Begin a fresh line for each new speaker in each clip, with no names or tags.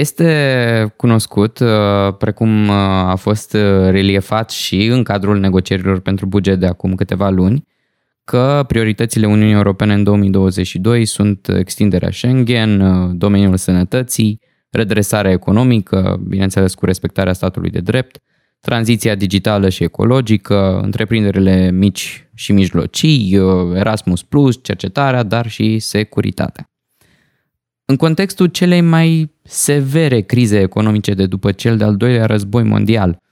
Este cunoscut, uh, precum uh, a fost reliefat și în cadrul negocierilor pentru buget de acum câteva luni, că prioritățile Uniunii Europene în 2022 sunt extinderea Schengen, domeniul sănătății, redresarea economică, bineînțeles cu respectarea statului de drept, tranziția digitală și ecologică, întreprinderile mici și mijlocii, Erasmus+, cercetarea, dar și securitatea. În contextul celei mai severe crize economice de după cel de-al doilea război mondial,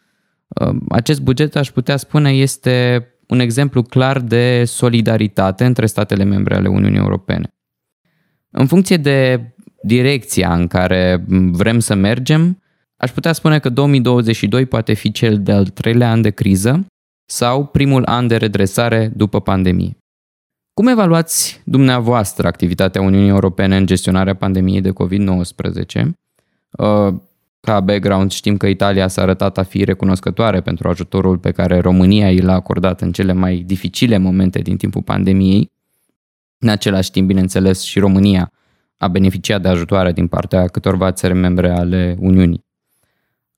acest buget, aș putea spune, este un exemplu clar de solidaritate între statele membre ale Uniunii Europene. În funcție de direcția în care vrem să mergem, aș putea spune că 2022 poate fi cel de-al treilea an de criză sau primul an de redresare după pandemie. Cum evaluați dumneavoastră activitatea Uniunii Europene în gestionarea pandemiei de COVID-19? Uh, ca background știm că Italia s-a arătat a fi recunoscătoare pentru ajutorul pe care România i l-a acordat în cele mai dificile momente din timpul pandemiei. În același timp, bineînțeles, și România a beneficiat de ajutoare din partea câtorva țări membre ale Uniunii.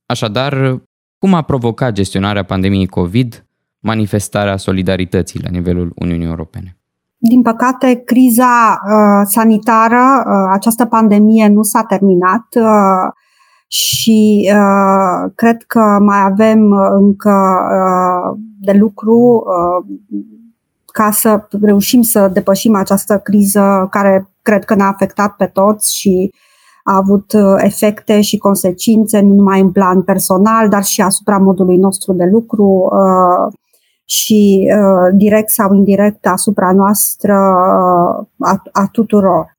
Așadar, cum a provocat gestionarea pandemiei COVID manifestarea solidarității la nivelul Uniunii Europene?
Din păcate, criza uh, sanitară, uh, această pandemie nu s-a terminat uh, și uh, cred că mai avem încă uh, de lucru uh, ca să reușim să depășim această criză care cred că ne-a afectat pe toți și a avut uh, efecte și consecințe nu numai în plan personal, dar și asupra modului nostru de lucru uh, și uh, direct sau indirect asupra noastră a, a tuturor.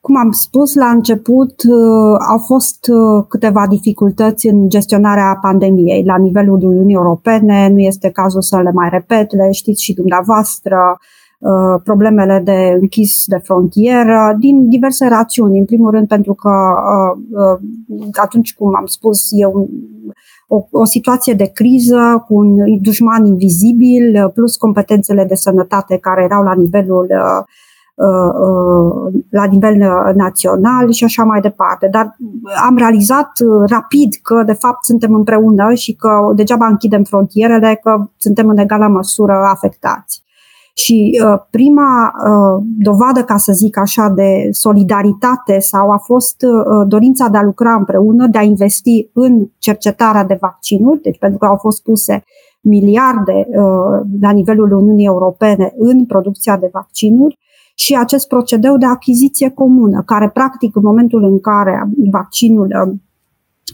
Cum am spus la început, au fost câteva dificultăți în gestionarea pandemiei la nivelul Uniunii Europene. Nu este cazul să le mai repet, le știți și dumneavoastră. Uh, problemele de închis de frontieră din diverse rațiuni. În primul rând pentru că uh, uh, atunci, cum am spus, e un, o, o situație de criză cu un dușman invizibil plus competențele de sănătate care erau la nivelul la nivel național și așa mai departe. Dar am realizat rapid că, de fapt, suntem împreună și că degeaba închidem frontierele, că suntem în egală măsură afectați. Și uh, prima uh, dovadă, ca să zic așa, de solidaritate sau a fost uh, dorința de a lucra împreună, de a investi în cercetarea de vaccinuri, deci pentru că au fost puse miliarde uh, la nivelul Uniunii Europene în producția de vaccinuri și acest procedeu de achiziție comună, care practic în momentul în care vaccinul uh,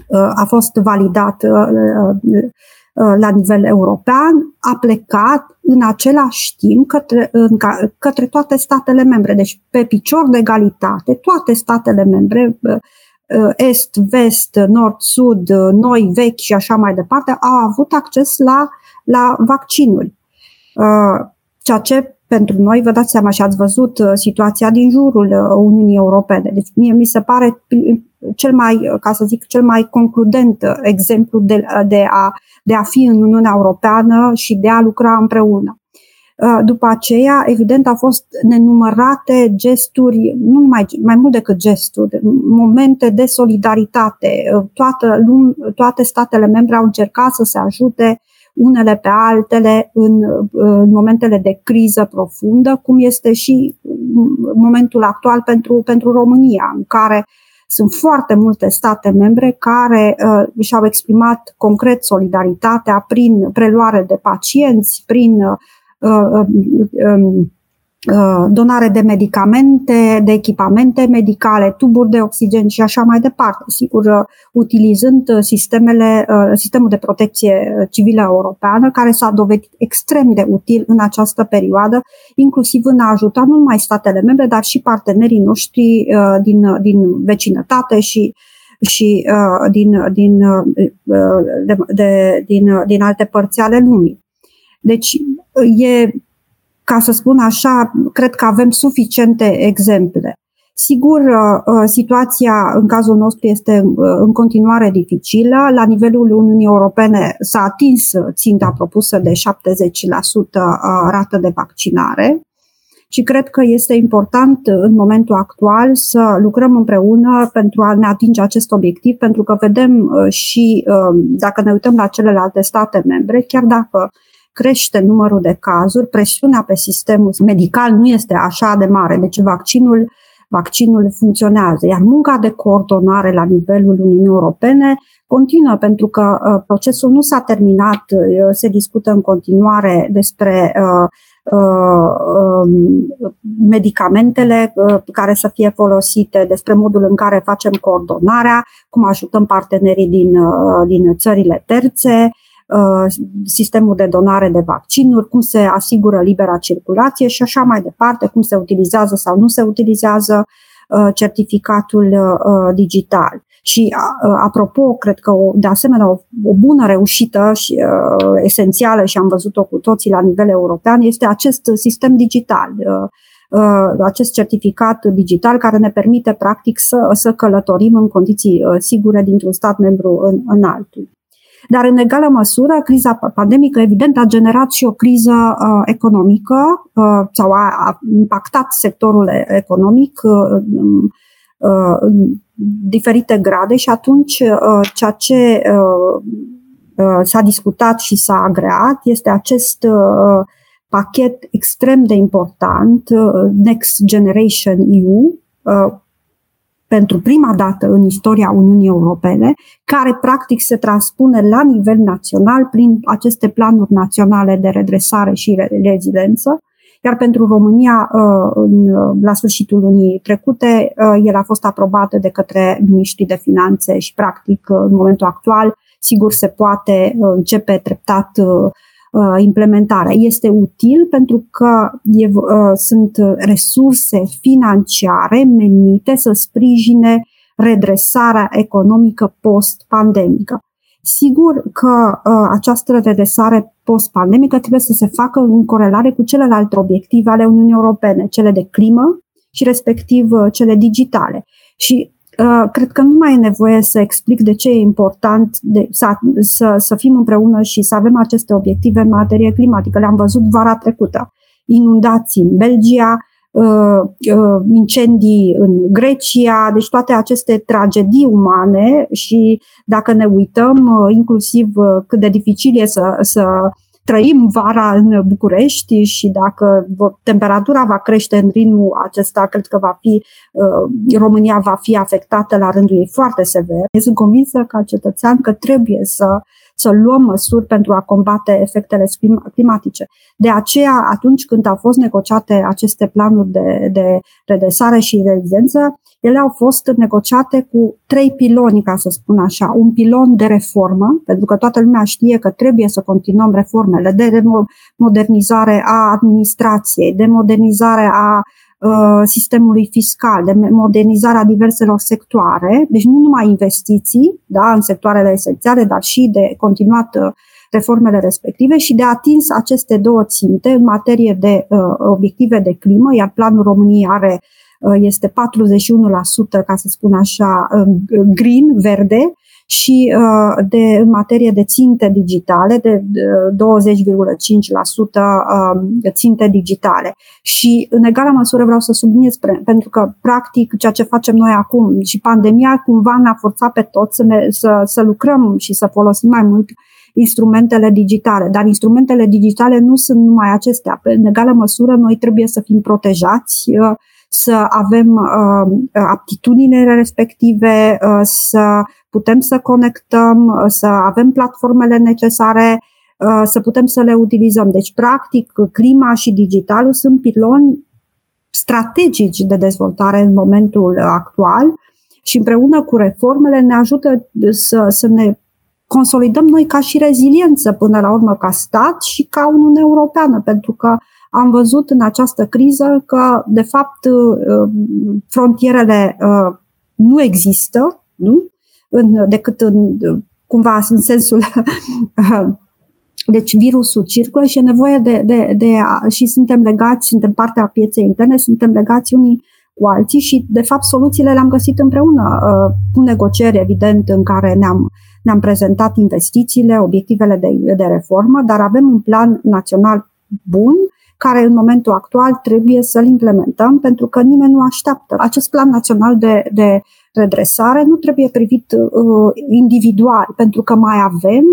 uh a fost validat uh, uh Uh, la nivel european a plecat în același timp către, în, către toate statele membre. Deci, pe picior de egalitate, toate statele membre, uh, uh, est, vest, nord, sud, noi, vechi și așa mai departe, au avut acces la, la vaccinuri. Ceea ce pentru noi, vă dați seama și ați văzut situația din jurul Uniunii Europene. Deci mie mi se pare cel mai, ca să zic, cel mai concludent exemplu de, de, a, de a fi în Uniunea Europeană și de a lucra împreună. Uh, după aceea, evident, au fost nenumărate gesturi, nu mai, mai mult decât gesturi, momente de solidaritate. Uh, toată lume, toate statele membre au încercat să se ajute unele pe altele în, uh, în momentele de criză profundă, cum este și momentul actual pentru, pentru România, în care uh, sunt foarte multe state membre care uh, și-au exprimat concret solidaritatea prin preluare de pacienți, prin uh, uh, um, uh, donare de medicamente, de echipamente medicale, tuburi de oxigen și așa mai departe. Sigur, uh, utilizând sistemele, sistemul de protecție civilă europeană, care s-a dovedit extrem de util în această perioadă, inclusiv în a ajuta nu numai statele membre, dar și partenerii noștri din, din vecinătate și și uh, din, din, uh, de, de, din, din alte părți ale lumii. Deci e ca să spun așa, cred că avem suficiente exemple. Sigur, uh, uh, situația în cazul nostru este uh, în continuare dificilă. La nivelul Uniunii Europene s-a atins ținta propusă de 70% rată de vaccinare și cred că este important în momentul actual să lucrăm împreună pentru a ne atinge acest obiectiv, pentru că vedem uh, și uh, dacă ne uităm la celelalte state membre, chiar dacă crește numărul de cazuri, presiunea pe sistemul medical nu este așa de mare, deci vaccinul vaccinul funcționează, iar munca de coordonare la nivelul Uniunii Europene continuă pentru că uh, procesul nu s-a terminat, uh, se discută în continuare despre uh, um, medicamentele care să fie folosite, despre modul în care facem coordonarea, cum ajutăm partenerii din, din țările terțe, sistemul de donare de vaccinuri, cum se asigură libera circulație și așa mai departe, cum se utilizează sau nu se utilizează certificatul digital. Și apropo, cred că o, de asemenea o, o bună reușită și uh, esențială și am văzut-o cu toții la nivel european este acest sistem digital. Uh, uh, acest certificat digital care ne permite practic să, să călătorim în condiții uh, sigure dintr-un stat membru în, în altul. Dar în egală măsură, criza pandemică evident a generat și o criză uh, economică uh, sau a, a impactat sectorul economic uh, uh, diferite grade și atunci uh, ceea ce uh, uh, s-a discutat și s-a agreat este acest pachet extrem de important, Next Generation EU, pentru prima dată în istoria Uniunii Europene, care practic se transpune la nivel național prin aceste planuri naționale de redresare și reziliență. Iar pentru România, uh, în, la sfârșitul lunii trecute, uh, el a fost aprobat de către ministrii de finanțe și, practic, uh, în momentul actual, sigur, se poate începe treptat implementarea. Este util pentru că e, sunt resurse financiare menite să sprijine redresarea economică post-pandemică. Sigur că uh, această redresare post-pandemică trebuie să se facă în corelare cu celelalte obiective ale Uniunii Europene, cele de climă și respectiv uh, cele digitale. Și uh, cred că nu mai e nevoie să explic de ce e important de, să, să, să fim împreună și să avem aceste obiective în materie climatică. Le-am văzut vara trecută. Inundații în Belgia, Uh, uh, incendii în Grecia, deci toate aceste tragedii umane și dacă ne uităm uh, inclusiv cât de dificil e să, să trăim vara în București și dacă temperatura va crește în ritmul acesta, cred că va fi, România va fi afectată la rândul ei foarte sever. Eu sunt convinsă ca cetățean că trebuie să să luăm măsuri pentru a combate efectele climatice. De aceea, atunci când au fost negociate aceste planuri de, de redresare și rezidență, ele au fost negociate cu trei piloni, ca să spun așa. Un pilon de reformă, pentru că toată lumea știe că trebuie să continuăm reformele de modernizare a administrației, de modernizare a Uh, sistemului fiscal, de modernizarea diverselor sectoare, deci nu numai investiții da, în sectoarele esențiale, dar și de continuat uh, reformele respective și de atins aceste două ținte în materie de uh, obiective de climă, iar planul României are uh, este 41%, ca să spun așa, green, verde, și uh, de, în materie de ținte digitale, de 20,5% um, ținte digitale. Și în egală măsură vreau să subliniez, pentru că practic ceea ce facem noi acum și pandemia cumva ne-a forțat pe toți să, ne, să, să lucrăm și să folosim mai mult instrumentele digitale. Dar instrumentele digitale nu sunt numai acestea. În egală măsură, noi trebuie să fim protejați, uh, să avem uh, aptitudinile respective, uh, să putem să conectăm, uh, să avem platformele necesare, uh, să putem să le utilizăm. Deci, practic, clima și digitalul sunt piloni strategici de dezvoltare în momentul actual și împreună cu reformele ne ajută să, să ne consolidăm noi ca și reziliență până la urmă ca stat și ca Uniune Europeană, pentru că am văzut în această criză că, de fapt, uh, frontierele nu există, nu? în, decât în, cumva în sensul deci virusul circulă și e nevoie de, de, de a, și suntem legați, suntem partea pieței interne, suntem legați unii cu alții și de fapt soluțiile le-am găsit împreună uh, cu negocieri evident în care ne-am, ne-am prezentat investițiile, obiectivele de, de reformă, dar avem un plan național bun care în momentul actual trebuie să-l implementăm pentru că nimeni nu așteaptă. Acest plan național de, de redresare nu trebuie privit uh, individual, pentru că mai avem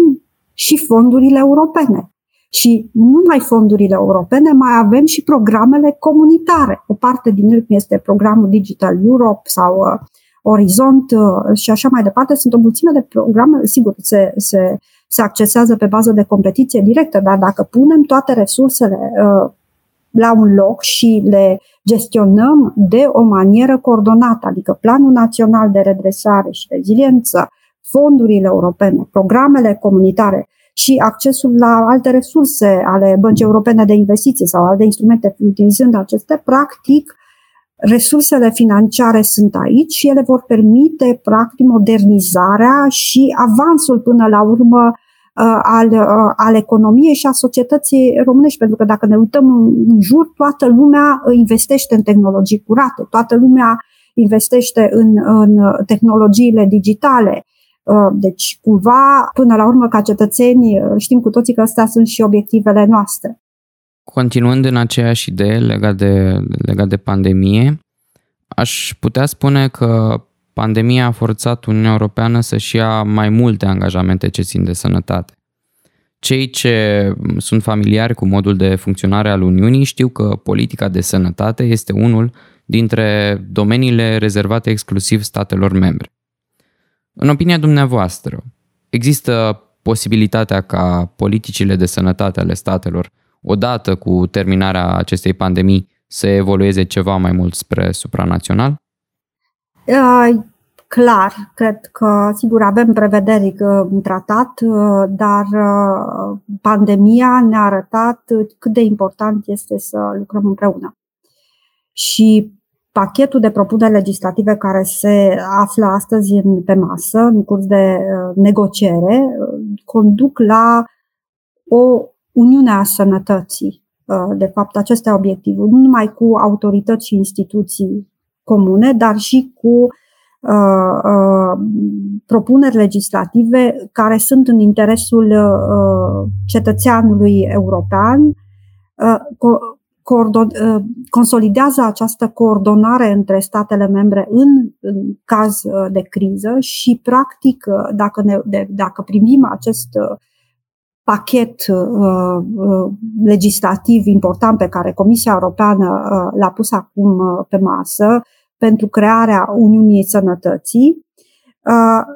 și fondurile europene. Și nu numai fondurile europene, mai avem și programele comunitare. O parte din ele este programul Digital Europe sau uh, Orizont uh, și așa mai departe. Sunt o mulțime de programe, sigur, se, se, se accesează pe bază de competiție directă, dar dacă punem toate resursele uh, la un loc și le gestionăm de o manieră coordonată, adică Planul Național de Redresare și Reziliență, fondurile europene, programele comunitare și accesul la alte resurse ale Băncii Europene de Investiții sau alte instrumente utilizând aceste, practic, resursele financiare sunt aici și ele vor permite, practic, modernizarea și avansul până la urmă Uh, al, uh, al economiei și a societății românești, pentru că dacă ne uităm în jur, toată lumea investește în tehnologii curate, toată lumea investește în, în tehnologiile digitale. Uh, deci, cumva, până la urmă, ca cetățeni, știm cu toții că astea sunt și obiectivele noastre.
Continuând în aceeași idee legat de, legat de pandemie, aș putea spune că pandemia a forțat Uniunea Europeană să-și ia mai multe angajamente ce țin de sănătate. Cei ce sunt familiari cu modul de funcționare al Uniunii știu că politica de sănătate este unul dintre domeniile rezervate exclusiv statelor membre. În opinia dumneavoastră, există posibilitatea ca politicile de sănătate ale statelor, odată cu terminarea acestei pandemii, să evolueze ceva mai mult spre supranațional?
Uh, clar, cred că, sigur, avem prevederi uh, în tratat, uh, dar uh, pandemia ne-a arătat cât de important este să lucrăm împreună. Și pachetul de propuneri legislative care se află astăzi în, pe masă, în curs de negociere, conduc la o uniune a sănătății. De fapt, acesta e obiectivul, nu numai cu autorități și instituții comune, dar și cu uh, uh, propuneri legislative care sunt în interesul uh, cetățeanului european, uh, coordon, uh, consolidează această coordonare între statele membre în, în caz uh, de criză și, practic, uh, dacă, ne, de, dacă primim acest uh, pachet uh, uh, legislativ important pe care Comisia Europeană uh, l-a pus acum uh, pe masă pentru crearea Uniunii Sănătății, uh,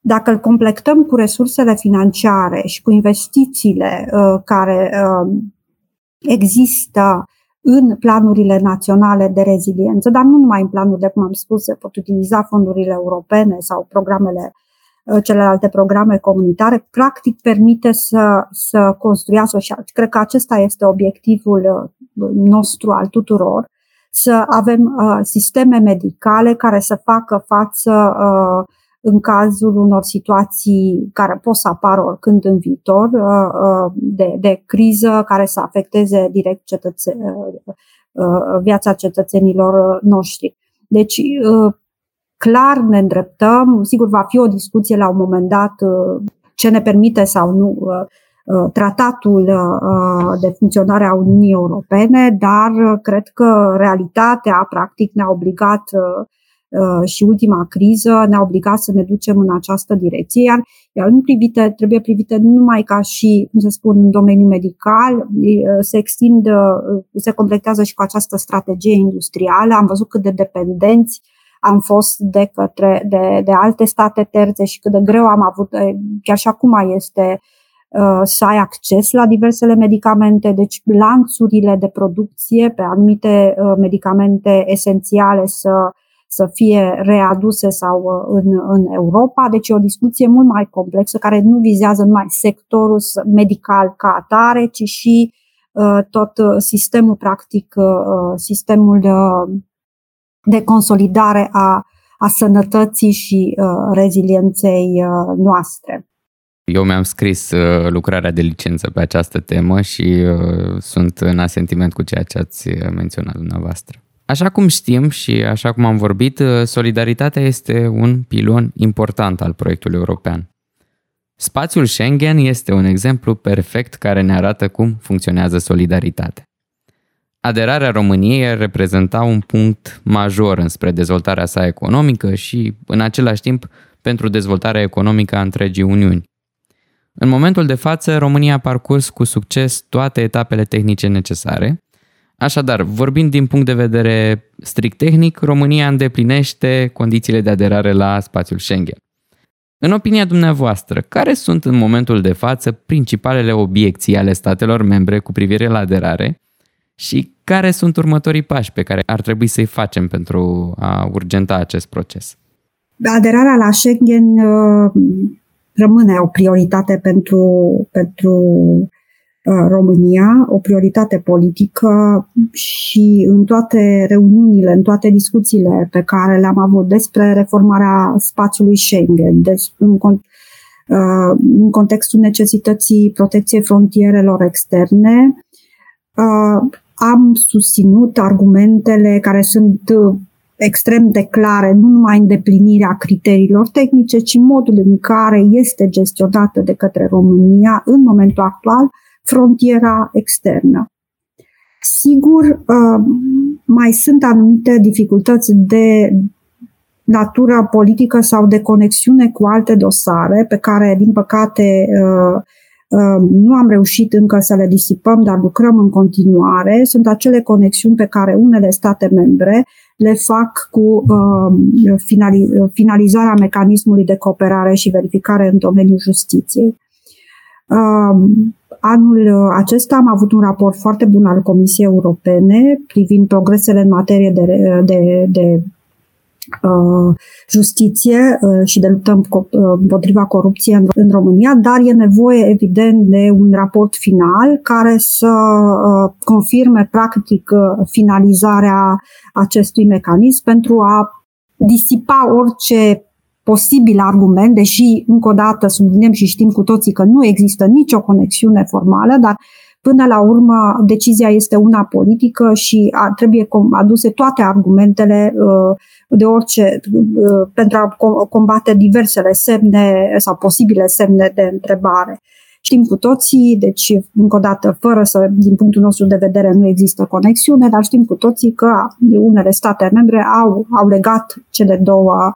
dacă îl completăm cu resursele financiare și cu investițiile uh, care uh, există în planurile naționale de reziliență, dar nu numai în planurile, cum am spus, se pot utiliza fondurile europene sau programele celelalte programe comunitare, practic permite să, să construiască și cred că acesta este obiectivul nostru al tuturor, să avem uh, sisteme medicale care să facă față uh, în cazul unor situații care pot să apară oricând în viitor, uh, uh de, de criză care să afecteze direct cetățe, uh, uh, viața cetățenilor noștri. Deci, clar ne îndreptăm, sigur va fi o discuție la un moment dat ce ne permite sau nu Uh, tratatul uh, de funcționare a Uniunii Europene, dar cred că realitatea practic ne-a obligat uh, și ultima criză ne-a obligat să ne ducem în această direcție, iar, iar nu privite, trebuie privite nu numai ca și, cum să spun, în domeniul medical, se extind, se completează și cu această strategie industrială. Am văzut cât de dependenți am fost de către de, de alte state terțe și cât de greu am avut, chiar și acum este Uh, să ai acces la diversele medicamente, deci lanțurile de producție pe anumite uh, medicamente esențiale să, să fie readuse sau uh, în, în Europa. Deci e o discuție mult mai complexă care nu vizează numai sectorul medical ca atare, ci și tot sistemul practic, sistemul de, de consolidare a, a sănătății și rezilienței noastre.
Eu mi-am scris uh, lucrarea de licență pe această temă și uh, sunt în asentiment cu ceea ce ați menționat dumneavoastră. Așa cum știm și așa cum am vorbit, uh, solidaritatea este un pilon important al proiectului european. Spațiul Schengen este un exemplu perfect care ne arată cum funcționează solidaritatea. Aderarea României reprezenta un punct major înspre dezvoltarea sa economică și, în același timp, pentru dezvoltarea economică a întregii Uniuni. În momentul de față, România a parcurs cu succes toate etapele tehnice necesare. Așadar, vorbind din punct de vedere strict tehnic, România îndeplinește condițiile de aderare la spațiul Schengen. În opinia dumneavoastră, care sunt în momentul de față principalele obiecții ale statelor membre cu privire la aderare și care sunt următorii pași pe care ar trebui să-i facem pentru a urgenta acest proces?
Aderarea la Schengen uh, rămâne o prioritate pentru, pentru uh, România, o prioritate politică și în toate reuniunile, în toate discuțiile pe care le-am avut despre reformarea spațiului Schengen, deci în, uh, în contextul necesității protecției frontierelor externe, am susținut argumentele care sunt extrem de clare, nu numai îndeplinirea criteriilor tehnice, ci modul în care este gestionată de către România în momentul actual frontiera externă. Sigur, uh, mai sunt anumite dificultăți de natură politică sau de conexiune cu alte dosare pe care, din păcate, uh, uh, nu am reușit încă să le disipăm, dar lucrăm în continuare. Sunt acele conexiuni pe care unele state membre le fac cu uh, finalizarea mecanismului de cooperare și verificare în domeniul justiției. Uh, anul acesta am avut un raport foarte bun al Comisiei Europene privind progresele în materie de, de, de Uh, justiție uh, și de luptă uh, împotriva corupției în România, dar e nevoie evident de un raport final care să confirme practic finalizarea acestui mecanism pentru a disipa orice posibil argument, deși încă o dată subliniem și știm cu toții că nu există nicio conexiune formală, dar Până la urmă, decizia este una politică și a, trebuie aduse toate argumentele uh, de orice uh, pentru a combate diversele semne sau posibile semne de întrebare. Știm cu toții, deci, încă o dată, fără să, din punctul nostru de vedere, nu există conexiune, dar știm cu toții că unele state membre au, au legat cele două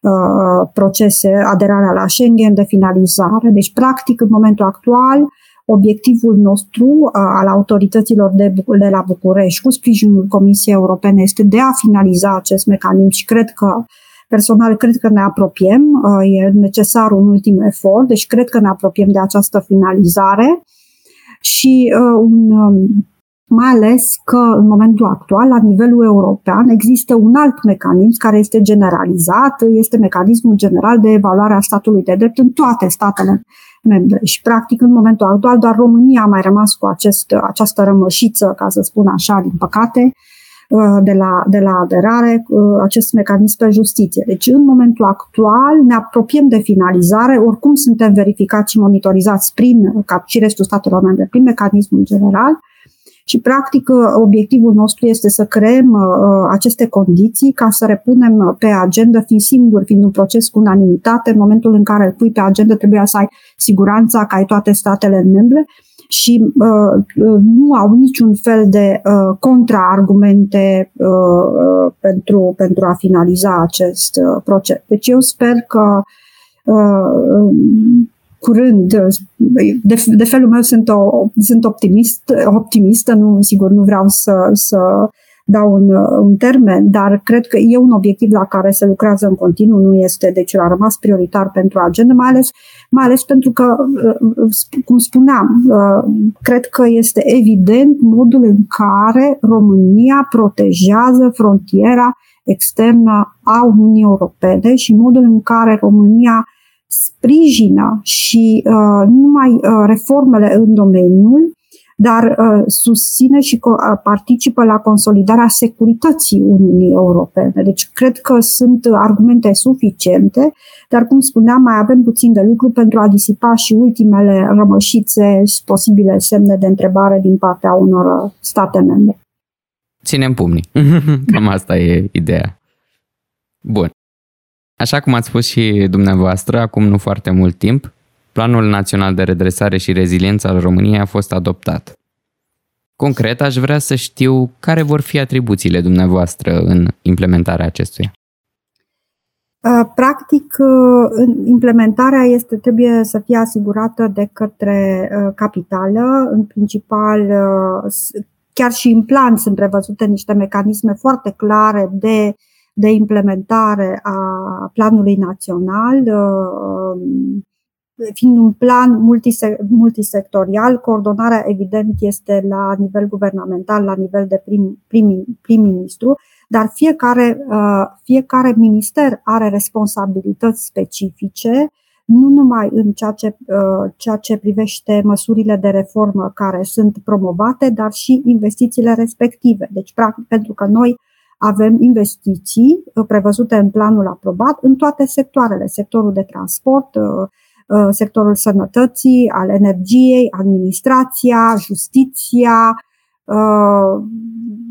uh, procese, aderarea la Schengen, de finalizare. Deci, practic, în momentul actual, Obiectivul nostru uh, al autorităților de, de la București cu sprijinul Comisiei Europene este de a finaliza acest mecanism și cred că personal cred că ne apropiem, uh, e necesar un ultim efort, deci cred că ne apropiem de această finalizare și uh, un um, mai ales că în momentul actual, la nivelul european, există un alt mecanism care este generalizat, este mecanismul general de evaluare a statului de drept în toate statele membre. Și, practic, în momentul actual, doar România a mai rămas cu acest, această rămășiță, ca să spun așa, din păcate, uh, de la, de la aderare, uh, acest mecanism pe justiție. Deci, în momentul actual, ne apropiem de finalizare, oricum suntem verificați și monitorizați prin, ca și restul statelor membre, prin mecanismul general, și, practic, obiectivul nostru este să creăm uh, aceste condiții ca să repunem pe agenda, fiind singur, fiind un proces cu unanimitate, în momentul în care îl pui pe agenda trebuie să ai siguranța că ai toate statele membre și uh, uh, nu au niciun fel de uh, contraargumente uh, uh, pentru, pentru a finaliza acest uh, proces. Deci eu sper că uh, curând, de, de felul meu sunt, o, sunt optimist, optimistă, nu, sigur nu vreau să, să dau un, un termen, dar cred că e un obiectiv la care se lucrează în continuu, nu este, deci a rămas prioritar pentru agenda, mai ales, mai ales pentru că, cum spuneam, cred că este evident modul în care România protejează frontiera externă a Uniunii Europene și modul în care România sprijină și uh, nu numai uh, reformele în domeniul, dar uh, susține și uh, participă la consolidarea securității Uniunii Europene. Deci cred că sunt argumente suficiente, dar cum spuneam, mai avem puțin de lucru pentru a disipa și ultimele rămășițe și posibile semne de întrebare din partea unor state membre.
Ținem pumnii. Cam asta e ideea. Bun. Așa cum ați spus și dumneavoastră, acum nu foarte mult timp, Planul Național de Redresare și Reziliență al României a fost adoptat. Concret, aș vrea să știu care vor fi atribuțiile dumneavoastră în implementarea acestuia.
Uh, practic, uh, implementarea este, trebuie să fie asigurată de către uh, capitală. În principal, chiar și în plan sunt prevăzute niște mecanisme foarte clare de, de implementare a planului național fiind un plan multisectorial, coordonarea evident este la nivel guvernamental, la nivel de prim, prim, prim-ministru, dar fiecare, uh, fiecare minister are responsabilități specifice, nu numai în ceea ce, uh, ceea ce privește măsurile de reformă care sunt promovate, dar și investițiile respective. Deci, practic, pentru că noi avem investiții uh, prevăzute în planul aprobat în toate sectoarele, sectorul de transport, Uh, sectorul sănătății, al energiei, administrația, justiția uh,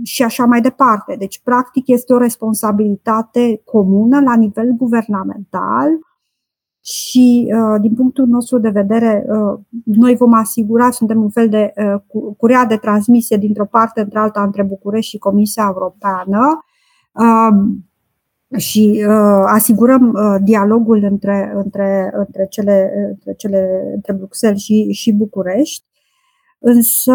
și așa mai departe. Deci, practic, este o responsabilitate comună la nivel guvernamental și, uh, din punctul nostru de vedere, noi vom asigura, suntem un fel de curea de transmisie dintr-o parte între alta între București și Comisia Europeană și uh, asigurăm uh, dialogul între, între, între, cele, între, cele, între Bruxelles și, și București. Însă,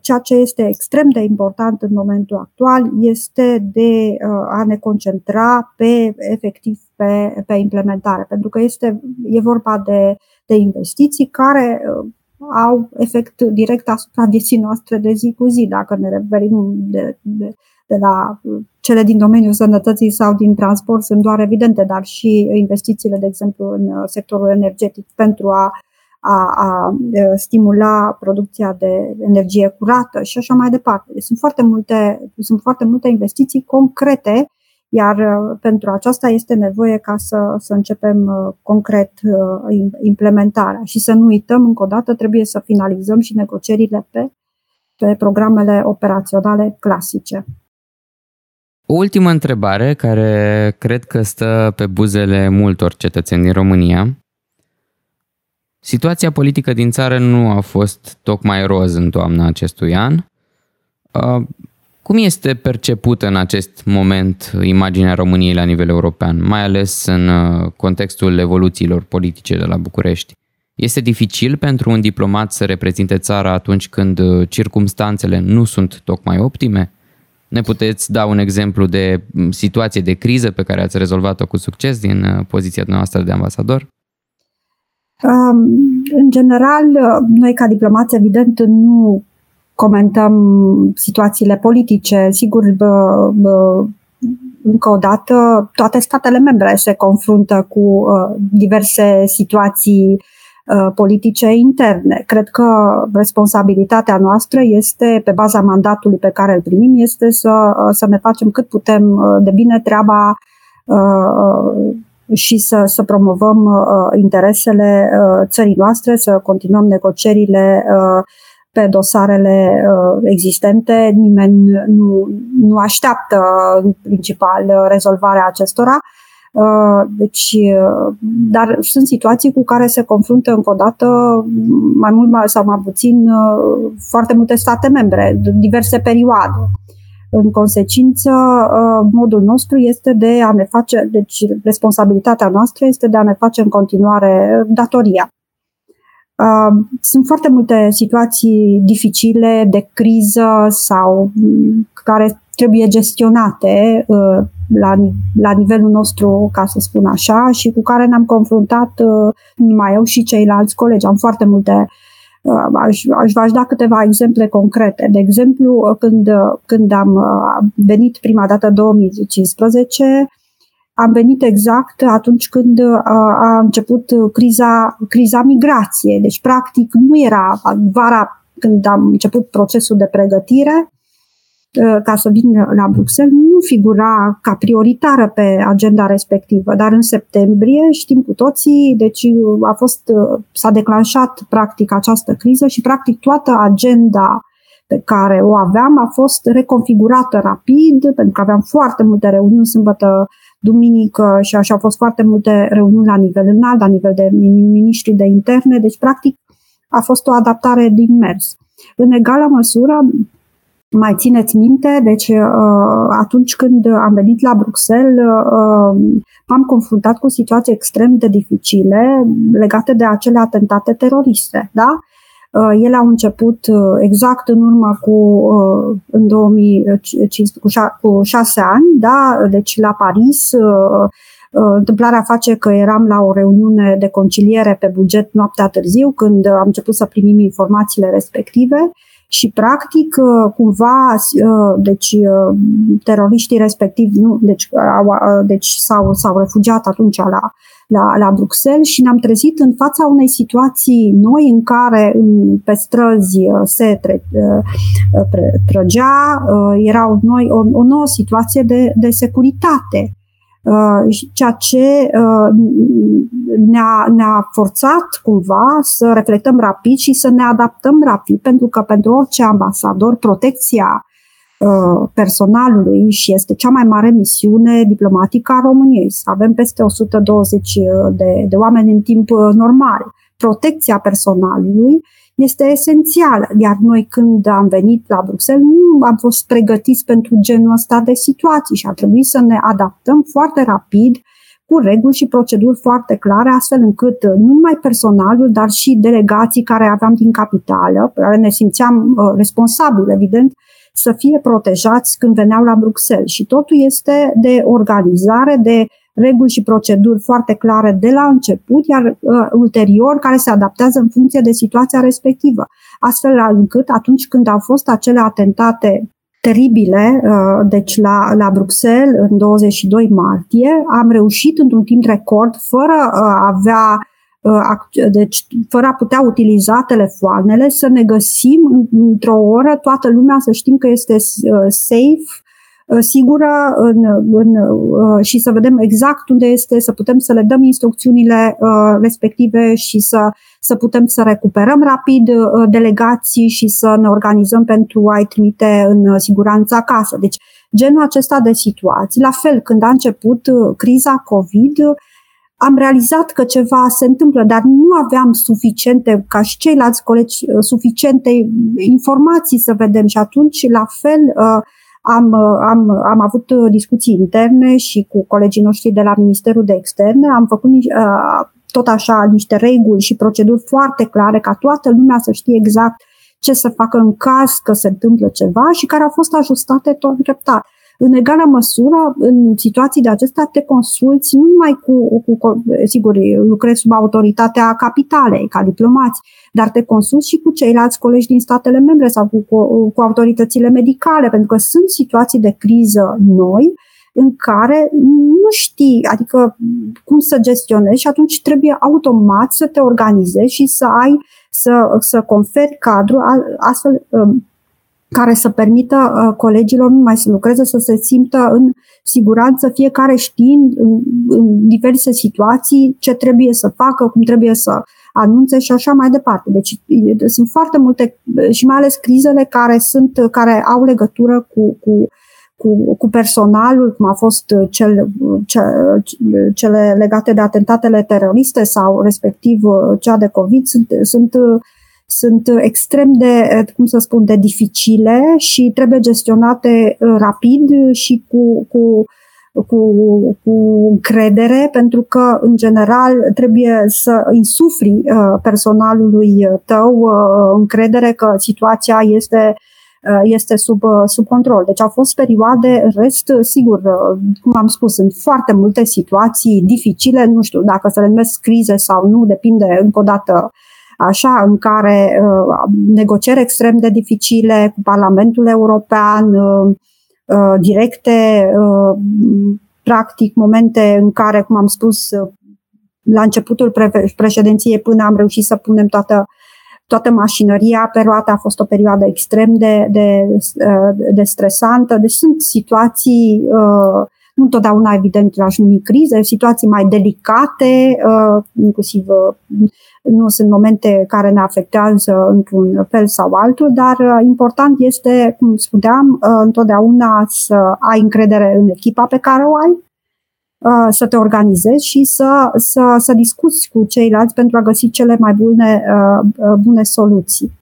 ceea ce este extrem de important în momentul actual este de uh, a ne concentra pe efectiv pe, pe implementare, pentru că este, e vorba de, de investiții care uh, au efect direct asupra vieții noastre de zi cu zi. Dacă ne referim de, de, de la cele din domeniul sănătății sau din transport sunt doar evidente, dar și investițiile, de exemplu, în uh, sectorul energetic pentru a, a, a uh, stimula producția de energie curată și așa mai departe. Deci sunt foarte multe, sunt foarte multe investiții concrete, iar uh, pentru aceasta este nevoie ca să, să începem concret implementarea și să nu uităm, încă o dată, trebuie să finalizăm și negocierile pe, pe programele operaționale clasice.
O ultimă întrebare care cred că stă pe buzele multor cetățeni din România. Situația politică din țară nu a fost tocmai roz în toamna acestui an. Cum este percepută în acest moment imaginea României la nivel european, mai ales în contextul evoluțiilor politice de la București? Este dificil pentru un diplomat să reprezinte țara atunci când circumstanțele nu sunt tocmai optime? Ne puteți da un exemplu de situație de criză pe care ați rezolvat-o cu succes din uh, poziția noastră de ambasador?
Um, în general, noi ca diplomați, evident, nu comentăm situațiile politice. Sigur, bă, bă, încă o dată, toate statele membre se confruntă cu uh, diverse situații Uh, politice interne. Cred că responsabilitatea noastră este, pe baza mandatului pe care îl primim, este să, uh, să ne facem cât putem uh, de bine treaba și să, să promovăm interesele țării noastre, să continuăm negocierile pe dosarele existente. Nimeni nu, nu așteaptă în principal rezolvarea acestora Uh, deci, uh, dar sunt situații cu care se confruntă încă o dată, mai mult sau mai puțin, uh, foarte multe state membre, diverse perioade. În consecință, modul nostru este de a ne face, deci responsabilitatea noastră este de a ne face în continuare datoria. Sunt foarte multe situații dificile de criză sau mm, care trebuie gestionate la, la nivelul nostru, ca să spun așa, și cu care ne-am confruntat uh, numai eu și ceilalți colegi. Am foarte multe uh, Aș, aș v-aș da câteva exemple concrete. De exemplu, uh, când, când am venit prima dată 2015, am venit exact atunci când a început criza, criza migrației. Deci, practic, nu era vara când am început procesul de pregătire, Uh, ca să vin la Bruxelles nu figura ca prioritară pe agenda respectivă, dar în septembrie știm cu toții, deci a fost, uh, s-a declanșat practic această criză și practic toată agenda pe care o aveam a fost reconfigurată rapid, pentru că aveam foarte multe reuniuni sâmbătă, duminică și așa au fost foarte multe reuniuni la nivel înalt, la nivel de miniștri de interne, deci practic a fost o adaptare din mers. În egală măsură, mai țineți minte, deci uh, atunci când am venit la Bruxelles, uh, am confruntat cu situații extrem de dificile legate de acele atentate teroriste. Da? Uh, ele au început exact în urmă cu, în 2005, cu, cu șase ani, da? deci la Paris, Întâmplarea face că eram la o reuniune de conciliere pe buget noaptea târziu, când am început să primim informațiile respective și practic uh, cumva uh, deci uh, teroriștii respectivi nu, deci, au, deci s-au, s-au refugiat atunci la, la, la Bruxelles și ne-am trezit în fața unei situații noi în care în, pe străzi se tre, trăgea, era noi o, o nouă situație de, de securitate. Uh, ceea ce uh, ne-a, ne-a forțat cumva să reflectăm rapid și să ne adaptăm rapid, pentru că pentru orice ambasador protecția uh, personalului și este cea mai mare misiune diplomatică a României. Să avem peste 120 de, de oameni în timp normal. Protecția personalului este esențială. Iar noi când am venit la Bruxelles nu am fost pregătiți pentru genul ăsta de situații și a trebuit să ne adaptăm foarte rapid cu reguli și proceduri foarte clare, astfel încât uh, nu numai personalul, dar și delegații care aveam din capitală, pe care ne simțeam uh, responsabili, evident, să fie protejați când veneau la Bruxelles. Și totul este de organizare, de reguli și proceduri foarte clare de la început, iar uh, ulterior care se adaptează în funcție de situația respectivă. Astfel încât atunci când au fost acele atentate teribile, uh, deci la, la Bruxelles în 22 martie, am reușit într-un timp record, fără uh, a avea uh, deci fără a putea utiliza telefoanele, să ne găsim într-o oră, toată lumea să știm că este safe Uh, sigură în, în, uh, și să vedem exact unde este, să putem să le dăm instrucțiunile uh, respective și să, să putem să recuperăm rapid delegații și să ne organizăm pentru a-i trimite în siguranță acasă. Deci, genul acesta de situații, la fel, când a început criza COVID, am realizat că ceva se întâmplă, dar nu aveam suficiente, ca și ceilalți colegi, suficiente informații să vedem și atunci, la fel, am, am, am avut discuții interne și cu colegii noștri de la Ministerul de Externe, am făcut uh, tot așa niște reguli și proceduri foarte clare ca toată lumea să știe exact ce să facă în caz că se întâmplă ceva și care au fost ajustate tot treptat. În egală măsură, în situații de acestea, te consulți nu numai cu, cu sigur, lucrezi sub autoritatea capitalei, ca diplomați, dar te consulți și cu ceilalți colegi din statele membre sau cu, cu, cu autoritățile medicale, pentru că sunt situații de criză noi în care nu știi, adică cum să gestionezi și atunci trebuie automat să te organizezi și să ai, să, să conferi cadrul astfel um, care să permită uh, colegilor nu mai să lucreze, să se simtă în siguranță, fiecare știind în, în diverse situații ce trebuie să facă, cum trebuie să anunțe și așa mai departe. Deci sunt foarte multe și mai ales crizele care sunt care au legătură cu, cu cu, cu personalul, cum a fost cel, ce, cele legate de atentatele teroriste sau respectiv cea de COVID, sunt, sunt sunt extrem de, cum să spun, de dificile și trebuie gestionate uh, rapid și cu, cu, cu, cu încredere, pentru că, în general, trebuie să insufli uh, personalului tău uh, încredere că situația este este sub, sub control. Deci au fost perioade, în rest, sigur, cum am spus, sunt foarte multe situații dificile, nu știu dacă să le numesc crize sau nu, depinde încă o dată așa, în care uh, negocieri extrem de dificile cu Parlamentul European, uh, uh, directe, practic momente în care, cum am spus, la începutul pre- președinției până am reușit să punem toată toată mașinăria pe roate a fost o perioadă extrem de, de, de stresantă. Deci sunt situații uh, nu întotdeauna evident l-aș numi crize, situații mai delicate, uh, inclusiv uh, nu sunt momente care ne afectează într-un fel sau altul, dar uh, important este, cum spuneam, întotdeauna să ai încredere în echipa pe care o ai uh, să te organizezi și să, să, să discuți cu ceilalți pentru a găsi cele mai bune, uh, bune soluții.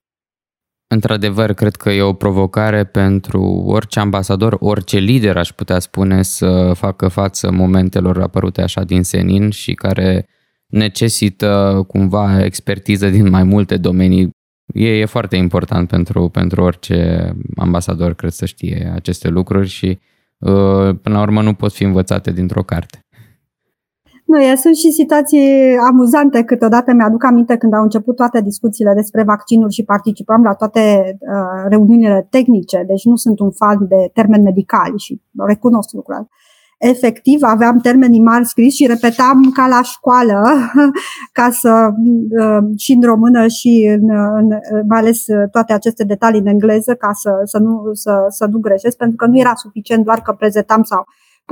Într-adevăr, cred că e o provocare pentru orice ambasador, orice lider, aș putea spune, să facă față momentelor apărute așa din senin și care necesită cumva expertiză din mai multe domenii. E, e foarte important pentru, pentru orice ambasador, cred să știe aceste lucruri și uh, până la urmă nu pot fi învățate dintr-o carte.
Nu, sunt și situații amuzante. Câteodată mi-aduc aminte când au început toate discuțiile despre vaccinuri și participam la toate uh, reuniunile tehnice, deci nu sunt un fan de termeni medicali și recunosc lucrul efectiv aveam termenii mari scris și repetam ca la școală, ca să uh, și în română și în, în, mai ales toate aceste detalii în engleză, ca să, să, nu, să, să nu greșesc, pentru că nu era suficient doar că prezentam sau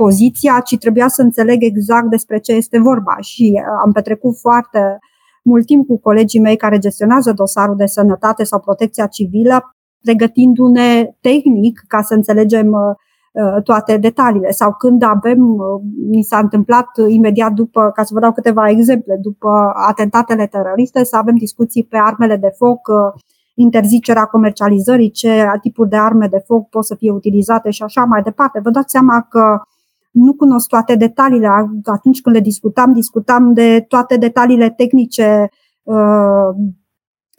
poziția, ci trebuia să înțeleg exact despre ce este vorba. Și uh, am petrecut foarte mult timp cu colegii mei care gestionează dosarul de sănătate sau protecția civilă, pregătindu-ne tehnic ca să înțelegem uh, uh, toate detaliile. Sau când avem, mi s-a întâmplat imediat după, ca să vă dau câteva exemple, după atentatele teroriste, să avem discuții pe armele de foc, interzicerea comercializării, ce tipuri de arme de foc pot să fie utilizate și așa mai departe. Vă dați seama că nu cunosc toate detaliile. Atunci când le discutam, discutam de toate detaliile tehnice uh,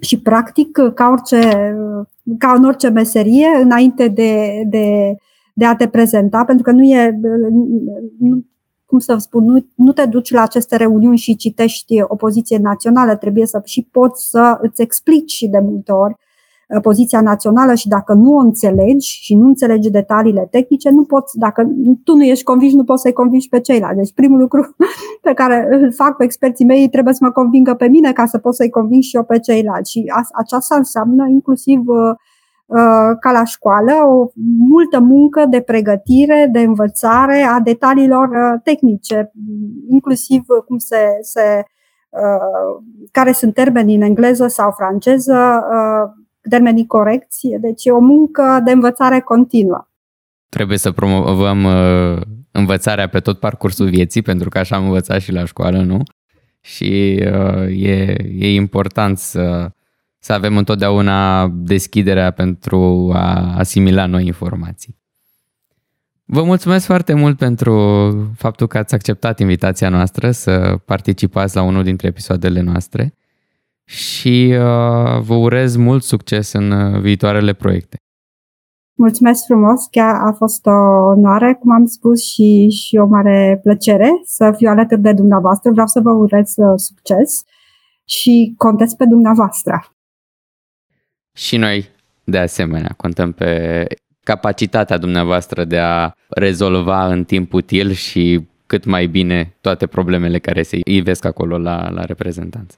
și practic ca, orice, ca în orice meserie, înainte de, de, de a te prezenta, pentru că nu e, nu, cum să spun, nu, nu te duci la aceste reuniuni și citești o poziție națională, trebuie să și poți să îți explici și de multe ori Uh, poziția națională și dacă nu o înțelegi și nu înțelegi detaliile tehnice, nu poți, dacă tu nu ești convins, nu poți să-i convingi pe ceilalți. Deci primul lucru pe care îl fac cu experții mei trebuie să mă convingă pe mine ca să pot să-i conving și eu pe ceilalți. Și aceasta înseamnă inclusiv uh, uh, ca la școală, o multă muncă de pregătire, de învățare a detaliilor tehnice, inclusiv cum se, se care sunt termeni în engleză sau franceză, termenii corecți, deci e o muncă de învățare continuă.
Trebuie să promovăm uh, învățarea pe tot parcursul vieții, pentru că așa am învățat și la școală, nu? Și uh, e, e important să, să avem întotdeauna deschiderea pentru a asimila noi informații. Vă mulțumesc foarte mult pentru faptul că ați acceptat invitația noastră să participați la unul dintre episoadele noastre și uh, vă urez mult succes în uh, viitoarele proiecte.
Mulțumesc frumos, chiar a fost o onoare, cum am spus, și, și o mare plăcere să fiu alături de dumneavoastră. Vreau să vă urez uh, succes și contez pe dumneavoastră.
Și noi, de asemenea, contăm pe capacitatea dumneavoastră de a rezolva în timp util și cât mai bine toate problemele care se ivesc acolo la, la reprezentanță.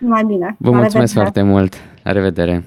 Mai bine.
Vă La mulțumesc revedere. foarte mult. La revedere.